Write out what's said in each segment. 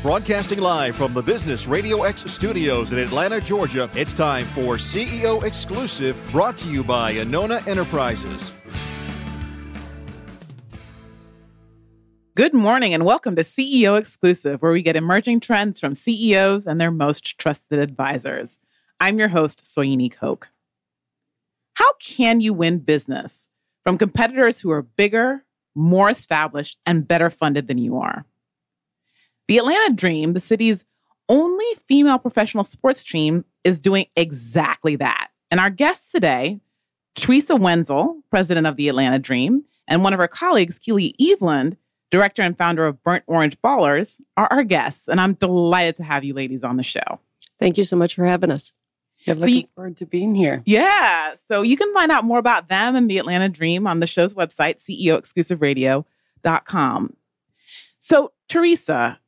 Broadcasting live from the Business Radio X studios in Atlanta, Georgia, it's time for CEO Exclusive, brought to you by Anona Enterprises. Good morning and welcome to CEO Exclusive, where we get emerging trends from CEOs and their most trusted advisors. I'm your host, Soyini Coke. How can you win business from competitors who are bigger, more established, and better funded than you are? The Atlanta Dream, the city's only female professional sports team, is doing exactly that. And our guests today, Teresa Wenzel, president of the Atlanta Dream, and one of her colleagues, Keely Eveland, director and founder of Burnt Orange Ballers, are our guests. And I'm delighted to have you ladies on the show. Thank you so much for having us. Yeah, looking so you, forward to being here. Yeah. So you can find out more about them and the Atlanta Dream on the show's website, ceoexclusiveradio.com. So, Teresa,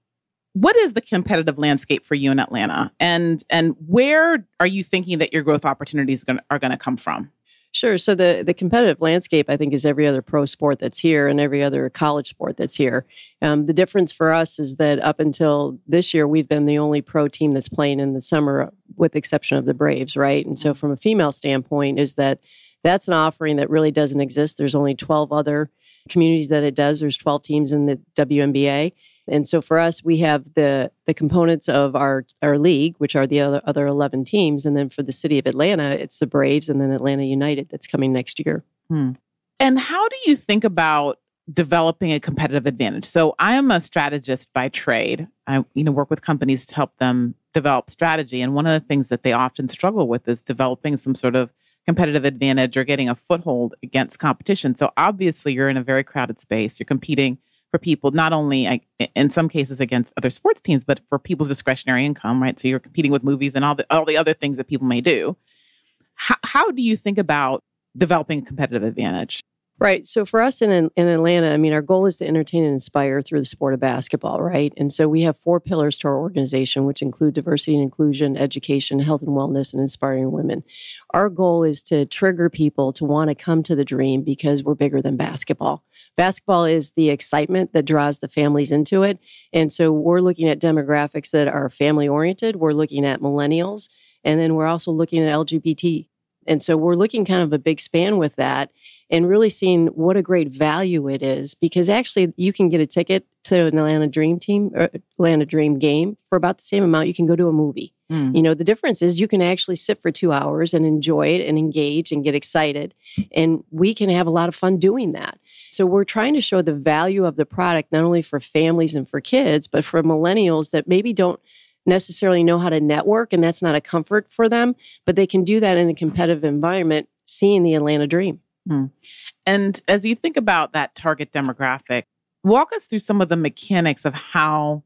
what is the competitive landscape for you in Atlanta, and and where are you thinking that your growth opportunities gonna, are going to come from? Sure. So the the competitive landscape, I think, is every other pro sport that's here and every other college sport that's here. Um, the difference for us is that up until this year, we've been the only pro team that's playing in the summer, with the exception of the Braves, right? And so, mm-hmm. from a female standpoint, is that that's an offering that really doesn't exist. There's only 12 other communities that it does. There's 12 teams in the WNBA. And so for us, we have the the components of our our league, which are the other other eleven teams, and then for the city of Atlanta, it's the Braves and then Atlanta United that's coming next year. Hmm. And how do you think about developing a competitive advantage? So I am a strategist by trade. I you know work with companies to help them develop strategy, and one of the things that they often struggle with is developing some sort of competitive advantage or getting a foothold against competition. So obviously, you're in a very crowded space. You're competing for people, not only in some cases against other sports teams, but for people's discretionary income, right? So you're competing with movies and all the all the other things that people may do. How, how do you think about developing competitive advantage? Right. So for us in in Atlanta, I mean, our goal is to entertain and inspire through the sport of basketball, right? And so we have four pillars to our organization, which include diversity and inclusion, education, health and wellness, and inspiring women. Our goal is to trigger people to want to come to the dream because we're bigger than basketball. Basketball is the excitement that draws the families into it. And so we're looking at demographics that are family oriented. We're looking at millennials. And then we're also looking at LGBT. And so we're looking kind of a big span with that and really seeing what a great value it is because actually you can get a ticket to an Atlanta Dream team or Atlanta Dream game for about the same amount you can go to a movie. Mm. You know, the difference is you can actually sit for 2 hours and enjoy it and engage and get excited and we can have a lot of fun doing that. So we're trying to show the value of the product not only for families and for kids but for millennials that maybe don't necessarily know how to network and that's not a comfort for them, but they can do that in a competitive environment seeing the Atlanta Dream. Hmm. And as you think about that target demographic, walk us through some of the mechanics of how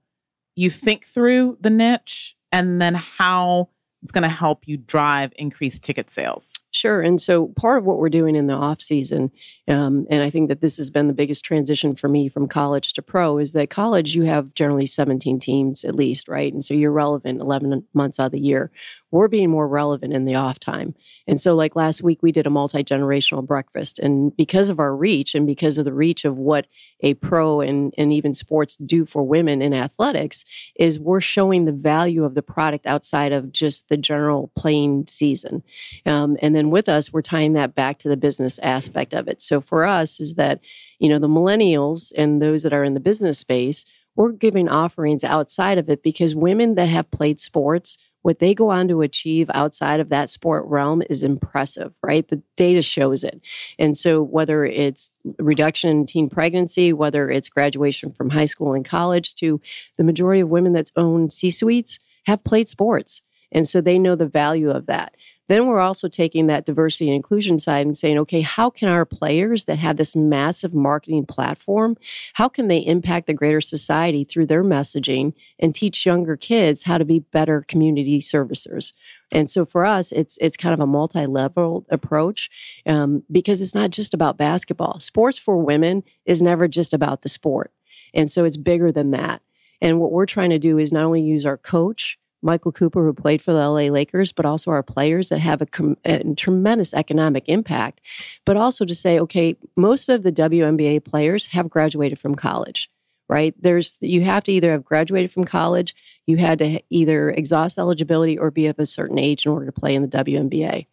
you think through the niche and then how it's going to help you drive increased ticket sales. Sure. And so part of what we're doing in the off season, um, and I think that this has been the biggest transition for me from college to pro, is that college you have generally 17 teams at least, right? And so you're relevant 11 months out of the year. We're being more relevant in the off time. And so, like last week, we did a multi generational breakfast. And because of our reach and because of the reach of what a pro and, and even sports do for women in athletics, is we're showing the value of the product outside of just the general playing season. Um, and then then with us, we're tying that back to the business aspect of it. So for us, is that, you know, the millennials and those that are in the business space, we're giving offerings outside of it because women that have played sports, what they go on to achieve outside of that sport realm is impressive, right? The data shows it. And so, whether it's reduction in teen pregnancy, whether it's graduation from high school and college, to the majority of women that's own C suites have played sports. And so they know the value of that. Then we're also taking that diversity and inclusion side and saying, okay, how can our players that have this massive marketing platform, how can they impact the greater society through their messaging and teach younger kids how to be better community servicers? And so for us, it's it's kind of a multi-level approach um, because it's not just about basketball. Sports for women is never just about the sport, and so it's bigger than that. And what we're trying to do is not only use our coach Michael Cooper, who played for the LA Lakers, but also our players that have a, a, tremendous economic impact. But also to say, okay, most of the WNBA players have graduated from college, right? There's you have to either have graduated from college, you had to either exhaust eligibility or be of a certain age in order to play in the WNBA.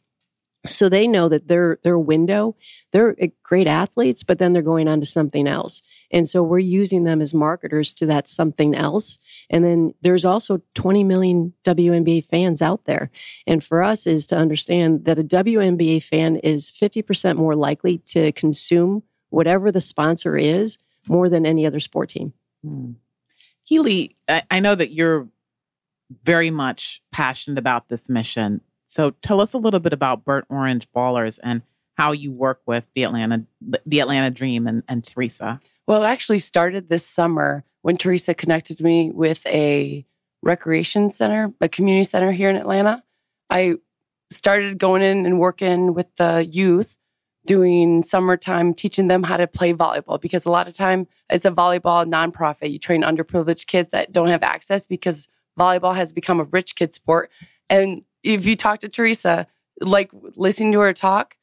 So they know that their their window, they're great athletes, but then they're going on to something else. And so we're using them as marketers to that something else. And then there's also 20 million WNBA fans out there. And for us is to understand that a WNBA fan is 50% more likely to consume whatever the sponsor is more than any other sport team. Hmm. Keely, I, I know that you're very much passionate about this mission. So tell us a little bit about Burnt Orange Ballers and how you work with the Atlanta the Atlanta Dream and, and Teresa. Well, it actually started this summer when Teresa connected me with a recreation center, a community center here in Atlanta. I started going in and working with the youth doing summertime teaching them how to play volleyball because a lot of time it's a volleyball nonprofit you train underprivileged kids that don't have access because volleyball has become a rich kid sport and if you talk to teresa like listening to her talk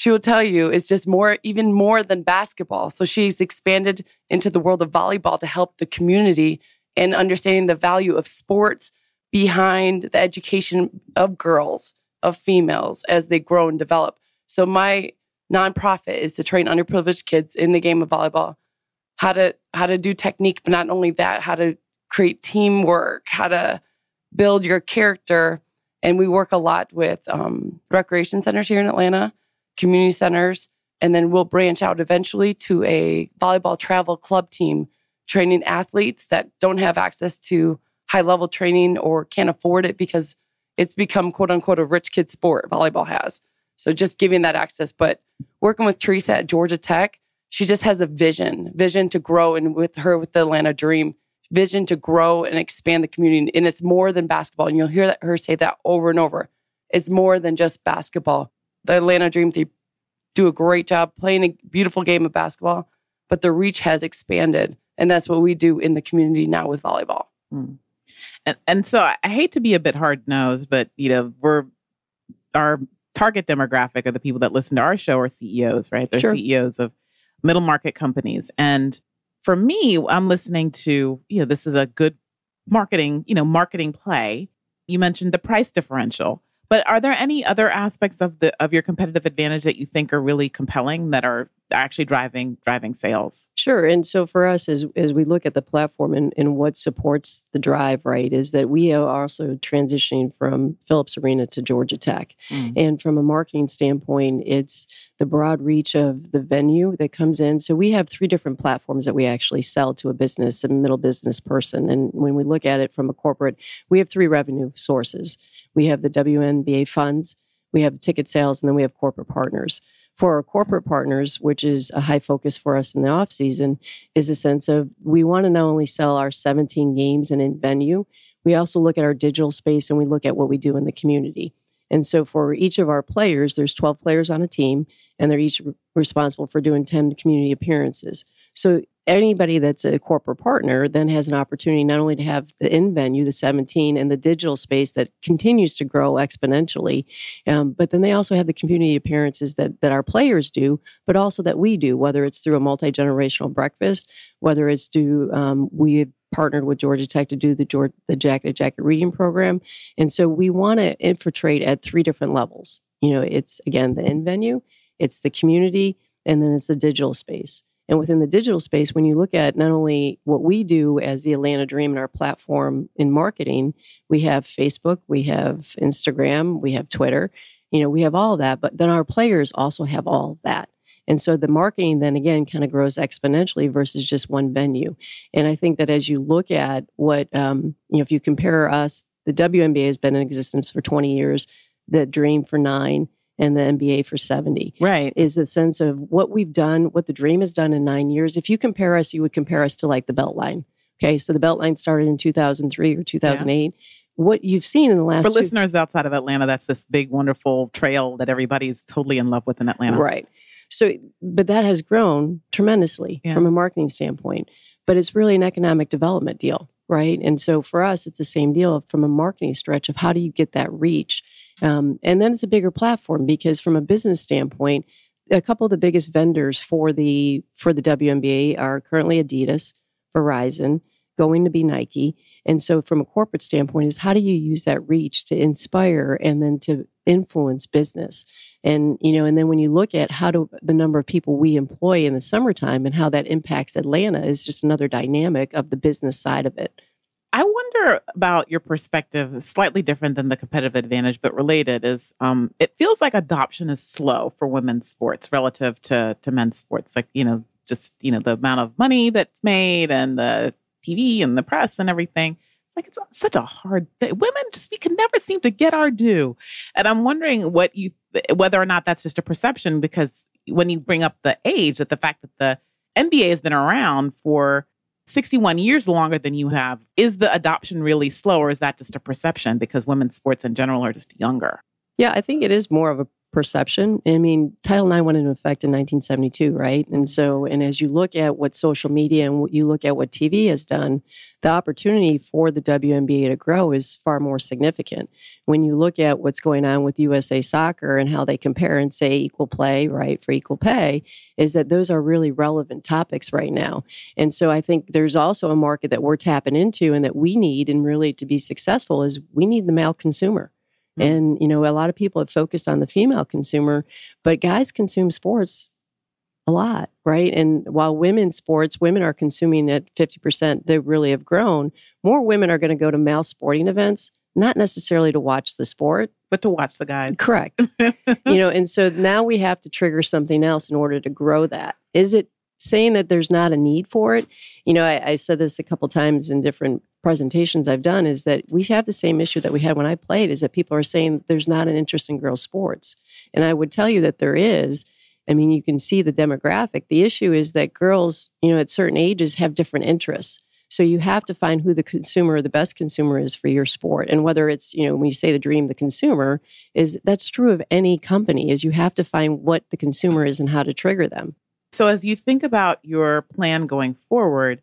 she will tell you it's just more even more than basketball. So she's expanded into the world of volleyball to help the community and understanding the value of sports behind the education of girls of females as they grow and develop. So my nonprofit is to train underprivileged kids in the game of volleyball. How to how to do technique but not only that how to create teamwork how to build your character and we work a lot with um, recreation centers here in atlanta community centers and then we'll branch out eventually to a volleyball travel club team training athletes that don't have access to high level training or can't afford it because it's become quote unquote a rich kid sport volleyball has so just giving that access. But working with Teresa at Georgia Tech, she just has a vision, vision to grow, and with her with the Atlanta Dream, vision to grow and expand the community. And it's more than basketball. And you'll hear that, her say that over and over. It's more than just basketball. The Atlanta Dream they do a great job playing a beautiful game of basketball, but the reach has expanded, and that's what we do in the community now with volleyball. Hmm. And, and so I hate to be a bit hard nosed, but you know we're our target demographic of the people that listen to our show are CEOs, right? They're sure. CEOs of middle market companies. And for me, I'm listening to, you know, this is a good marketing, you know, marketing play. You mentioned the price differential. But are there any other aspects of the of your competitive advantage that you think are really compelling that are actually driving driving sales? Sure. And so for us as as we look at the platform and, and what supports the drive, right, is that we are also transitioning from Phillips Arena to Georgia Tech. Mm. And from a marketing standpoint, it's the broad reach of the venue that comes in. So we have three different platforms that we actually sell to a business, a middle business person. And when we look at it from a corporate, we have three revenue sources. We have the WNBA funds, we have ticket sales, and then we have corporate partners. For our corporate partners, which is a high focus for us in the off season, is a sense of we want to not only sell our 17 games and in venue, we also look at our digital space and we look at what we do in the community. And so for each of our players, there's 12 players on a team, and they're each responsible for doing 10 community appearances. So anybody that's a corporate partner then has an opportunity not only to have the in venue, the 17, and the digital space that continues to grow exponentially, um, but then they also have the community appearances that that our players do, but also that we do, whether it's through a multi generational breakfast, whether it's to um, we partnered with Georgia Tech to do the Georgia, the Jacket Jacket reading program, and so we want to infiltrate at three different levels. You know, it's again the in venue, it's the community, and then it's the digital space. And within the digital space, when you look at not only what we do as the Atlanta Dream and our platform in marketing, we have Facebook, we have Instagram, we have Twitter, you know, we have all that, but then our players also have all that. And so the marketing then again kind of grows exponentially versus just one venue. And I think that as you look at what, um, you know, if you compare us, the WNBA has been in existence for 20 years, the Dream for nine and the NBA for 70. Right. Is the sense of what we've done, what the dream has done in nine years. If you compare us, you would compare us to like the Beltline. Okay. So the Beltline started in 2003 or 2008. Yeah. What you've seen in the last for two- listeners outside of Atlanta, that's this big, wonderful trail that everybody's totally in love with in Atlanta. Right. So, but that has grown tremendously yeah. from a marketing standpoint. But it's really an economic development deal, right? And so for us, it's the same deal from a marketing stretch of how do you get that reach um, and then it's a bigger platform because from a business standpoint, a couple of the biggest vendors for the for the WNBA are currently Adidas, Verizon, going to be Nike. And so, from a corporate standpoint, is how do you use that reach to inspire and then to influence business? And you know, and then when you look at how do the number of people we employ in the summertime and how that impacts Atlanta is just another dynamic of the business side of it. I wonder about your perspective, slightly different than the competitive advantage, but related. Is um, it feels like adoption is slow for women's sports relative to to men's sports. Like you know, just you know the amount of money that's made and the TV and the press and everything. It's like it's such a hard thing. Women just we can to get our due, and I'm wondering what you whether or not that's just a perception because when you bring up the age, that the fact that the NBA has been around for 61 years longer than you have, is the adoption really slow or is that just a perception because women's sports in general are just younger? Yeah, I think it is more of a perception. I mean, Title IX went into effect in 1972, right? And mm-hmm. so, and as you look at what social media and what you look at what TV has done, the opportunity for the WNBA to grow is far more significant. When you look at what's going on with USA Soccer and how they compare and say equal play, right, for equal pay, is that those are really relevant topics right now. And so I think there's also a market that we're tapping into and that we need and really to be successful is we need the male consumer Mm-hmm. And, you know, a lot of people have focused on the female consumer, but guys consume sports a lot, right? And while women's sports, women are consuming at 50%, they really have grown. More women are going to go to male sporting events, not necessarily to watch the sport, but to watch the guy. Correct. you know, and so now we have to trigger something else in order to grow that. Is it saying that there's not a need for it? You know, I, I said this a couple times in different presentations I've done is that we have the same issue that we had when I played is that people are saying there's not an interest in girls sports. And I would tell you that there is. I mean, you can see the demographic. The issue is that girls, you know, at certain ages have different interests. So you have to find who the consumer, or the best consumer is for your sport. And whether it's, you know, when you say the dream, the consumer is that's true of any company is you have to find what the consumer is and how to trigger them. So as you think about your plan going forward,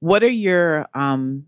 what are your um,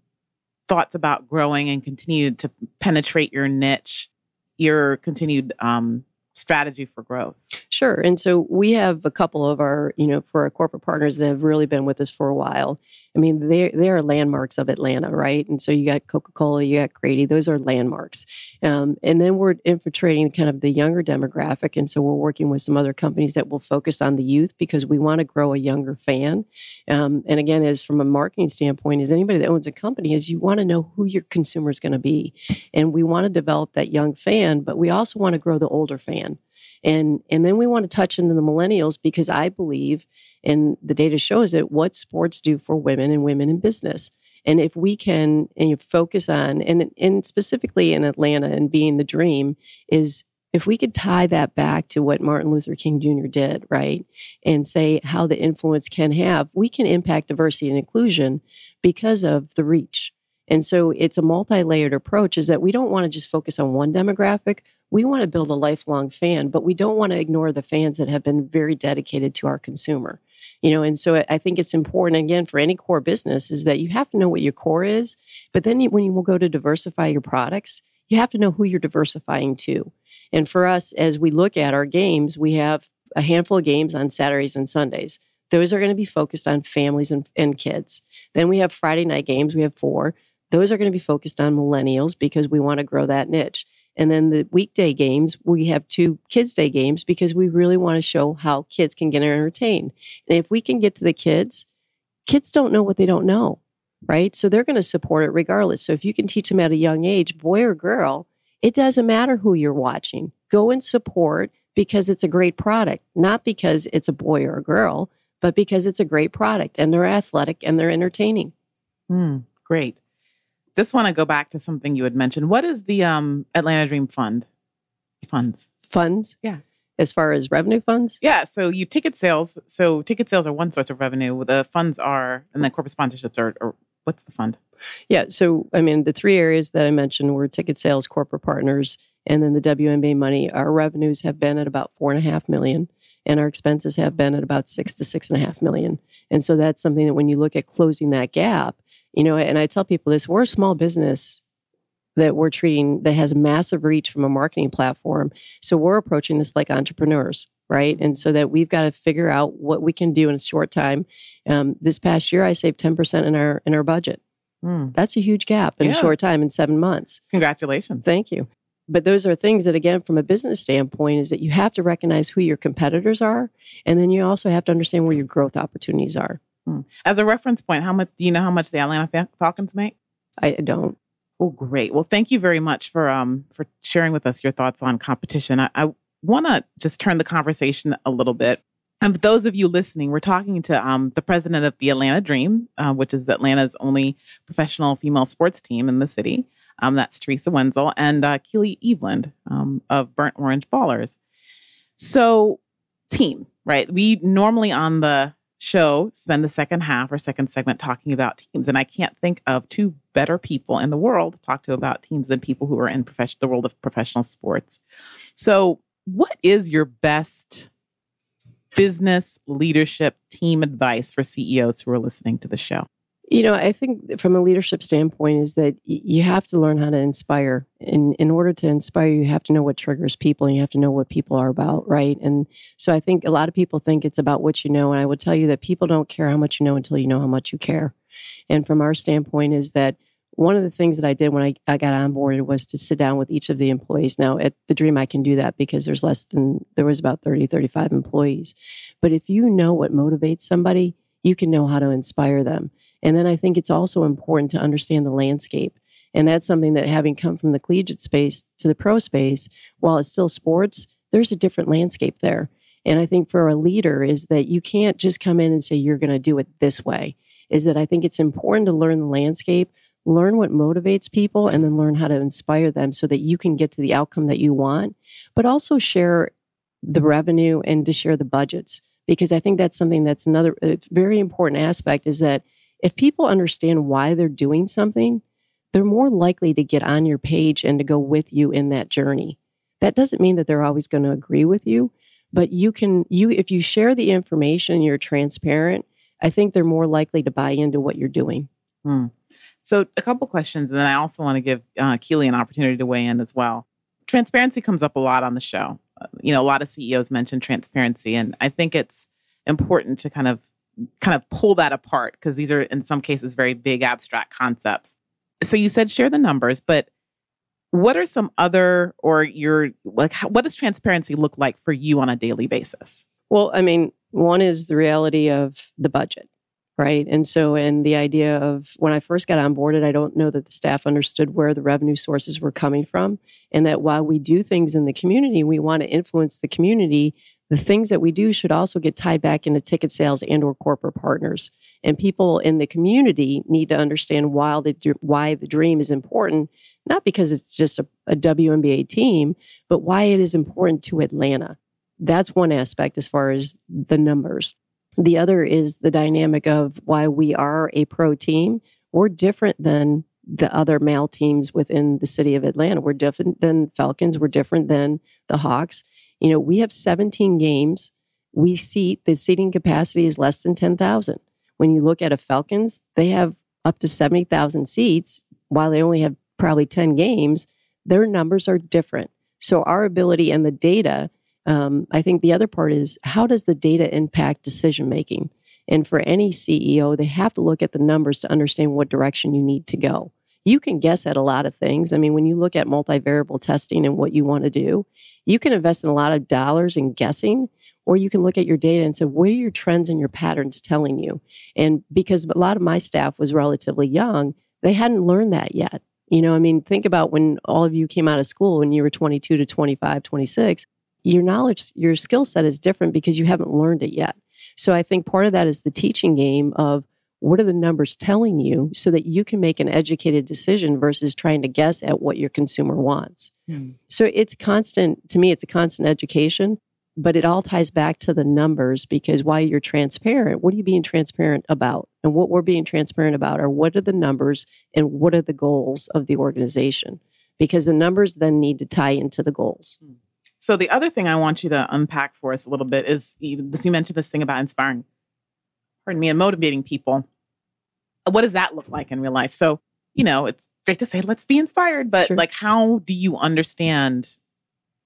thoughts about growing and continue to penetrate your niche, your continued um, strategy for growth? Sure. And so we have a couple of our, you know, for our corporate partners that have really been with us for a while. I mean, they they are landmarks of Atlanta, right? And so you got Coca Cola, you got Grady; those are landmarks. Um, and then we're infiltrating kind of the younger demographic, and so we're working with some other companies that will focus on the youth because we want to grow a younger fan. Um, and again, as from a marketing standpoint, as anybody that owns a company, is you want to know who your consumer is going to be, and we want to develop that young fan, but we also want to grow the older fan and and then we want to touch into the millennials because i believe and the data shows it what sports do for women and women in business and if we can and focus on and and specifically in atlanta and being the dream is if we could tie that back to what Martin Luther King Jr. did, right, and say how the influence can have, we can impact diversity and inclusion because of the reach. And so it's a multi layered approach is that we don't want to just focus on one demographic we want to build a lifelong fan, but we don't want to ignore the fans that have been very dedicated to our consumer. You know, and so I think it's important again for any core business is that you have to know what your core is, but then when you will go to diversify your products, you have to know who you're diversifying to. And for us, as we look at our games, we have a handful of games on Saturdays and Sundays. Those are going to be focused on families and, and kids. Then we have Friday night games. We have four. Those are going to be focused on millennials because we want to grow that niche. And then the weekday games, we have two kids' day games because we really want to show how kids can get entertained. And if we can get to the kids, kids don't know what they don't know, right? So they're going to support it regardless. So if you can teach them at a young age, boy or girl, it doesn't matter who you're watching. Go and support because it's a great product, not because it's a boy or a girl, but because it's a great product and they're athletic and they're entertaining. Mm, great just want to go back to something you had mentioned. What is the um, Atlanta Dream Fund? Funds. Funds? Yeah. As far as revenue funds? Yeah. So you ticket sales. So ticket sales are one source of revenue. The funds are, and the corporate sponsorships are, or what's the fund? Yeah. So, I mean, the three areas that I mentioned were ticket sales, corporate partners, and then the WNBA money. Our revenues have been at about four and a half million, and our expenses have been at about six to six and a half million. And so that's something that when you look at closing that gap, you know, and I tell people this we're a small business that we're treating that has massive reach from a marketing platform. So we're approaching this like entrepreneurs. right? And so that we've got to figure out what we can do in a short time. Um, this past year, I saved ten percent in our in our budget. Mm. That's a huge gap in Yeah. a short time in seven months. Congratulations. Thank you. But those are things that, again, from a business standpoint, is that you have to recognize who your competitors are, and then you also have to understand where your growth opportunities are. As a reference point, how much do you know how much the Atlanta Falcons make? I don't. Oh, great. Well, thank you very much for um for sharing with us your thoughts on competition. I, I want to just turn the conversation a little bit. And for those of you listening, we're talking to um the president of the Atlanta Dream, uh, which is Atlanta's only professional female sports team in the city. Um, that's Teresa Wenzel and uh, Keely Eveland um, of Burnt Orange Ballers. So, team, right? We normally on the show spend the second half or second segment talking about teams, and I can't think of two better people in the world to talk to about teams than people who are in the world of professional sports. So, what is your best business leadership team advice for CEOs who are listening to the show? You know, I think from a leadership standpoint is that you have to learn how to inspire. In in order to inspire, you have to know what triggers people, and you have to know what people are about, right? And so I think a lot of people think it's about what you know, and I would tell you that people don't care how much you know until you know how much you care. And from our standpoint, is that one of the things that I did when I, I got on board was to sit down with each of the employees. Now, at the Dream, I can do that because there's less than, there was about 30, 35 employees. But if you know what motivates somebody, you can know how to inspire them. And then I think it's also important to understand the landscape. And that's something that having come from the collegiate space to the pro space, while it's still sports, there's a different landscape there. And I think for a leader is that you can't just come in and say you're going to do it this way. Is that I think it's important to learn the landscape, learn what motivates people, and then learn how to inspire them so that you can get to the outcome that you want, but also share the revenue and to share the budgets. Because I think that's something that's another very important aspect is that if people understand why they're doing something, they're more likely to get on your page and to go with you in that journey. That doesn't mean that they're always going to agree with you, but you can you if you share the information and you're transparent, I think they're more likely to buy into what you're doing. Hmm. So, a couple questions, and then I also want to give uh, Keely an opportunity to weigh in as well. Transparency comes up a lot on the show. Uh, you know, a lot of CEOs mention transparency, and I think it's important to kind of kind of pull that apart because these are in some cases very big abstract concepts. So, you said share the numbers, but what are some other or your like what does transparency look like for you on a daily basis? Well, I mean, one is the reality of the budget, right? And so, and the idea of when I first got on boarded, I don't know that the staff understood where the revenue sources were coming from. And that while we do things in the community, we want to influence the community. The things that we do should also get tied back into ticket sales and or corporate partners. And people in the community need to understand why the, why the dream is important, not because it's just a, a WNBA team, but why it is important to Atlanta that's one aspect as far as the numbers. The other is the dynamic of why we are a pro team. We're different than the other male teams within the city of Atlanta. We're different than Falcons. We're different than the Hawks. You know, we have 17 games. We seat, the seating capacity is less than 10,000. When you look at a Falcons, they have up to 70,000 seats. While they only have probably 10 games, their numbers are different. So our ability and the data um, I think the other part is how does the data impact decision making? And for any CEO, they have to look at the numbers to understand what direction you need to go. You can guess at a lot of things. I mean, when you look at multivariable testing and what you want to do, you can invest in a lot of dollars in guessing, or you can look at your data and say, what are your trends and your patterns telling you? And because a lot of my staff was relatively young, they hadn't learned that yet. You know, I mean, think about when all of you came out of school when you were 22 to 25, 26 your knowledge, your skill set is different because you haven't learned it yet. So I think part of that is the teaching game of what are the numbers telling you so that you can make an educated decision versus trying to guess at what your consumer wants. Hmm. So it's constant, to me, it's a constant education, but it all ties back to the numbers because while you're transparent, what are you being transparent about? And what we're being transparent about are what are the numbers and what are the goals of the organization? Because the numbers then need to tie into the goals. So the other thing I want you to unpack for us a little bit is you, you mentioned this thing about inspiring, pardon me, and motivating people. What does that look like in real life? So, you know, it's great to say let's be inspired, but Sure. like how do you understand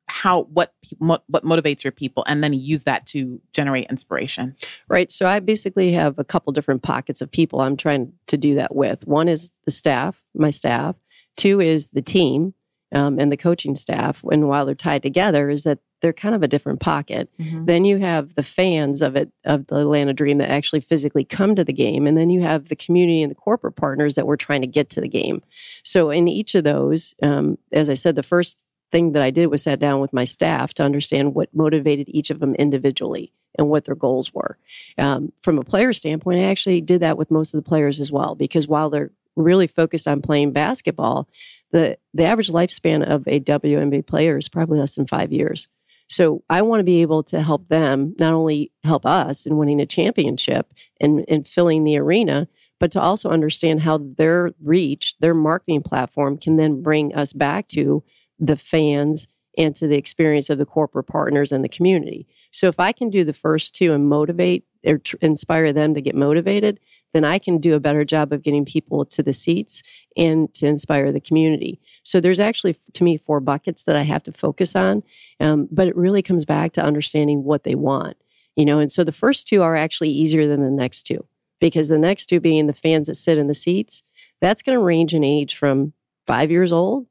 how what what motivates your people and then use that to generate inspiration right so i basically have a couple different pockets of people i'm trying to do that with one is the staff my staff two is the team um, and the coaching staff and while they're tied together is that they're kind of a different pocket mm-hmm. then you have the fans of it of the atlanta dream that actually physically come to the game and then you have the community and the corporate partners that we're trying to get to the game so in each of those um, as i said the first thing that I did was sat down with my staff to understand what motivated each of them individually and what their goals were. Um, from a player standpoint, I actually did that with most of the players as well, because while they're really focused on playing basketball, the, the average lifespan of a WNBA player is probably less than five years. So I want to be able to help them not only help us in winning a championship and, and filling the arena, but to also understand how their reach, their marketing platform can then bring us back to the fans and to the experience of the corporate partners and the community. So if I can do the first two and motivate or tr- inspire them to get motivated, then I can do a better job of getting people to the seats and to inspire the community. So there's actually, to me, four buckets that I have to focus on, um, but it really comes back to understanding what they want. You know, and so the first two are actually easier than the next two because the next two being the fans that sit in the seats, that's going to range in age from five years old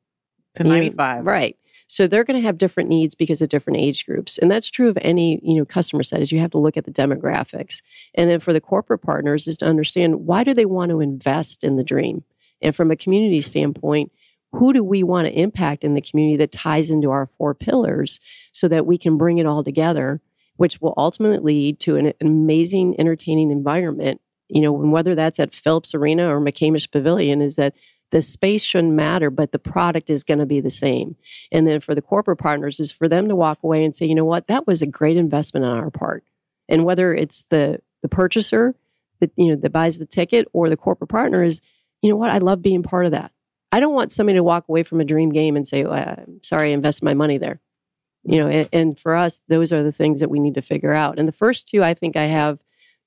to 95. right. So they're going to have different needs because of different age groups. And that's true of any, you know, customer set is you have to look at the demographics. And then for the corporate partners is to understand why do they want to invest in the dream? And from a community standpoint, who do we want to impact in the community that ties into our four pillars so that we can bring it all together, which will ultimately lead to an, amazing, entertaining environment. You know, whether that's at Phillips Arena or McCamish Pavilion, is that the space shouldn't matter, but the product is going to be the same. And then for the corporate partners is for them to walk away and say, you know what, that was a great investment on our part. And whether it's the the purchaser that you know that buys the ticket or the corporate partner is, you know what, I love being part of that. I don't want somebody to walk away from a dream game and say, oh, well, I'm sorry, I invested my money there. You know, and, and for us, those are the things that we need to figure out. And the first two, I think I have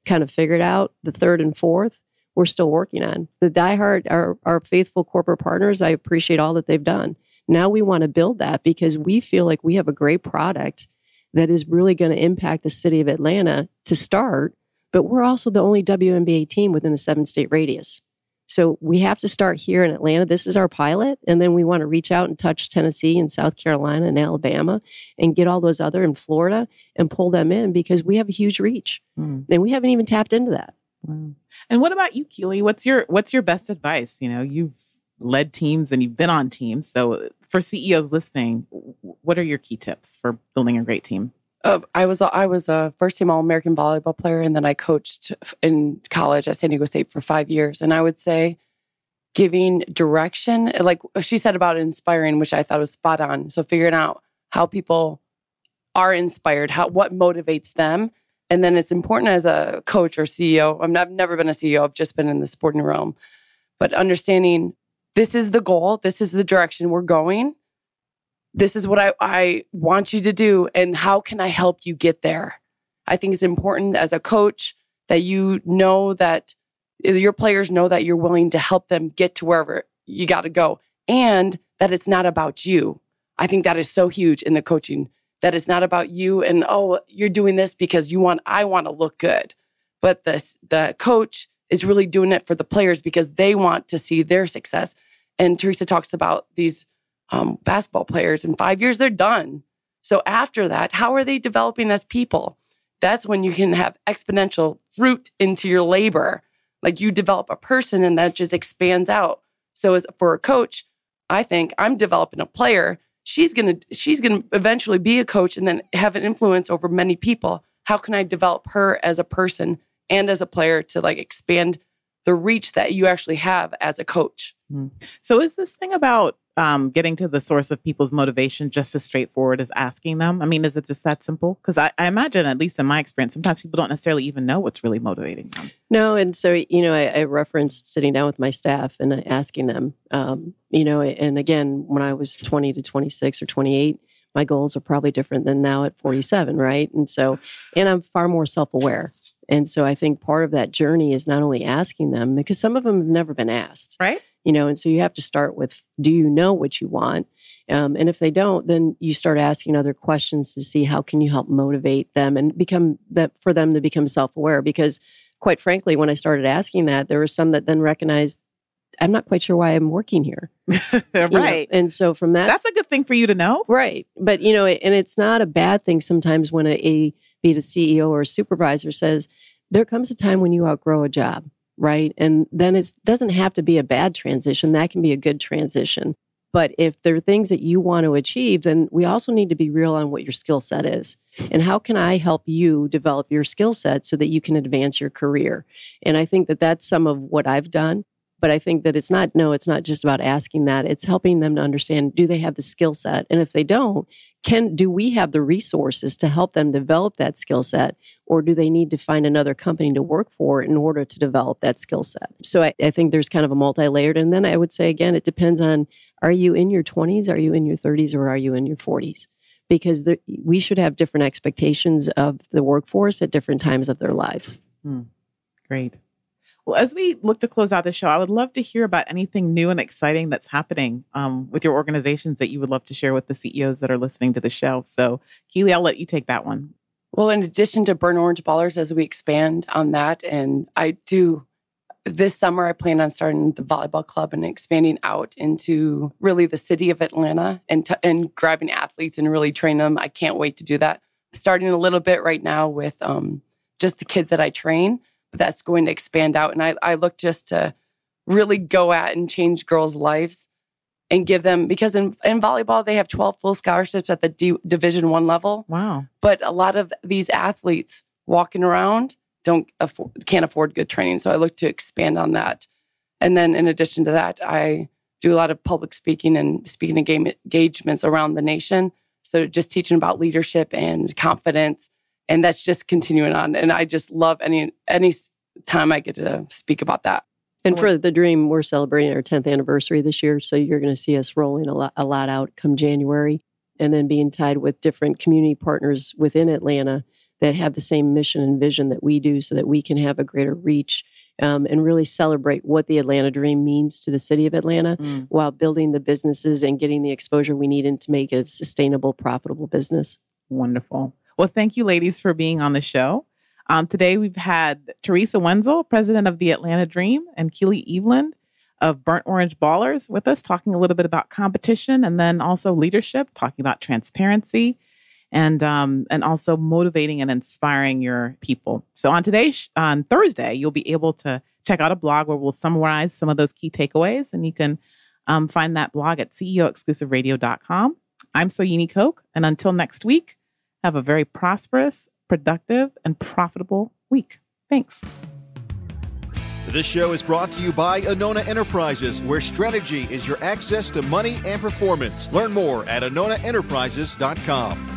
kind of figured out. The third and fourth, we're still working on. The diehard, our, our faithful corporate partners, I appreciate all that they've done. Now we want to build that because we feel like we have a great product that is really going to impact the city of Atlanta to start. But we're also the only WNBA team within a seven state radius. So we have to start here in Atlanta. This is our pilot. And then we want to reach out and touch Tennessee and South Carolina and Alabama and get all those other in Florida and pull them in because we have a huge reach. Mm. And we haven't even tapped into that. Wow. And what about you, Keely? What's your what's your best advice? You know, you've led teams and you've been on teams. So for CEOs listening, what are your key tips for building a great team? Uh, I was I was a first team All American volleyball player, and then I coached in college at San Diego State for five years. And I would say, giving direction, like she said about inspiring, which I thought was spot on. So figuring out how people are inspired, how what motivates them, and then it's important as a coach or CEO. I mean, I've never been a CEO, I've just been in the sporting realm. But understanding this is the goal, this is the direction we're going. This is what I, I want you to do. And how can I help you get there? I think it's important as a coach that you know that your players know that you're willing to help them get to wherever you got to go and that it's not about you. I think that is so huge in the coaching that it's not about you and oh you're doing this because you want I want to look good. But the the coach is really doing it for the players because they want to see their success. And Teresa talks about these um, basketball players in five years they're done. So after that how are they developing as people? That's when you can have exponential fruit into your labor. Like you develop a person and that just expands out. So as for a coach i think i'm developing a player she's going to she's going to eventually be a coach and then have an influence over many people. How can i develop her as a person and as a player to like expand the reach that you actually have as a coach mm-hmm. so is this thing about um, getting to the source of people's motivation just as straightforward as asking them? I mean, is it just that simple? Because I, I, imagine, at least in my experience, sometimes people don't necessarily even know what's really motivating them. No, and so you know, I, I referenced sitting down with my staff and asking them. Um, you know, and again, when I was twenty to twenty six or twenty eight, my goals are probably different than now at forty seven, right? And so, and I'm far more self aware. And so I think part of that journey is not only asking them because some of them have never been asked. Right you know and so you have to start with do you know what you want um, and if they don't then you start asking other questions to see how can you help motivate them and become that for them to become self-aware because quite frankly when i started asking that there were some that then recognized i'm not quite sure why i'm working here right. know? and so from that That's a good thing for you to know. Right. But, you know, and it's not a bad thing sometimes when a, a be CEO or supervisor says, there comes a time when you outgrow a job, right? And then it doesn't have to be a bad transition. That can be a good transition. But if there are things that you want to achieve, then we also need to be real on what your skill set is. And how can I help you develop your skill set so that you can advance your career? And I think that that's some of what I've done. But I think that it's not, no, it's not just about asking that. It's helping them to understand do they have the skill set? And if they don't, can do we have the resources to help them develop that skill set? Or do they need to find another company to work for in order to develop that skill set? So I, I think there's kind of a multi layered. And then I would say again, it depends on are you in your 20s, are you in your 30s, or are you in your 40s? Because the, we should have different expectations of the workforce at different times of their lives. Hmm, great. Well, as we look to close out the show, I would love to hear about anything new and exciting that's happening um, with your organizations that you would love to share with the CEOs that are listening to the show. So, Keely, I'll let you take that one. Well, in addition to Burnt Orange Ballers, as we expand on that, and I do this summer, I plan on starting the volleyball club and expanding out into really the city of Atlanta and t- and grabbing athletes and really train them. I can't wait to do that. Starting a little bit right now with um, just the kids that I train, that's going to expand out. And I, I look just to really go at and change girls' lives and give them because in, in volleyball they have 12 full scholarships at the D, division one level Wow. but a lot of these athletes walking around don't afford, can't afford good training. So I look to expand on that. And then in addition to that, I do a lot of public speaking and speaking engage- engagements around the nation. So just teaching about leadership and confidence, and that's just continuing on. And I just love any any time I get to speak about that. And for the dream, we're celebrating our 10th anniversary this year. So you're going to see us rolling a lot, a lot out come January and then being tied with different community partners within Atlanta that have the same mission and vision that we do so that we can have a greater reach um, and really celebrate what the Atlanta dream means to the city of Atlanta Mm. while building the businesses and getting the exposure we need in to make it a sustainable, profitable business. Wonderful. Well, thank you, ladies, for being on the show. Um, today, we've had Teresa Wenzel, president of the Atlanta Dream, and Keely Eveland of Burnt Orange Ballers with us, talking a little bit about competition and then also leadership, talking about transparency and um, and also motivating and inspiring your people. So on today, on Thursday, you'll be able to check out a blog where we'll summarize some of those key takeaways, and you can um, find that blog at ceoexclusiveradio.com. I'm Soyini Coke, and until next week, have a very prosperous, productive, and profitable week. Thanks. This show is brought to you by Anona Enterprises, where strategy is your access to money and performance. Learn more at AnonaEnterprises.com.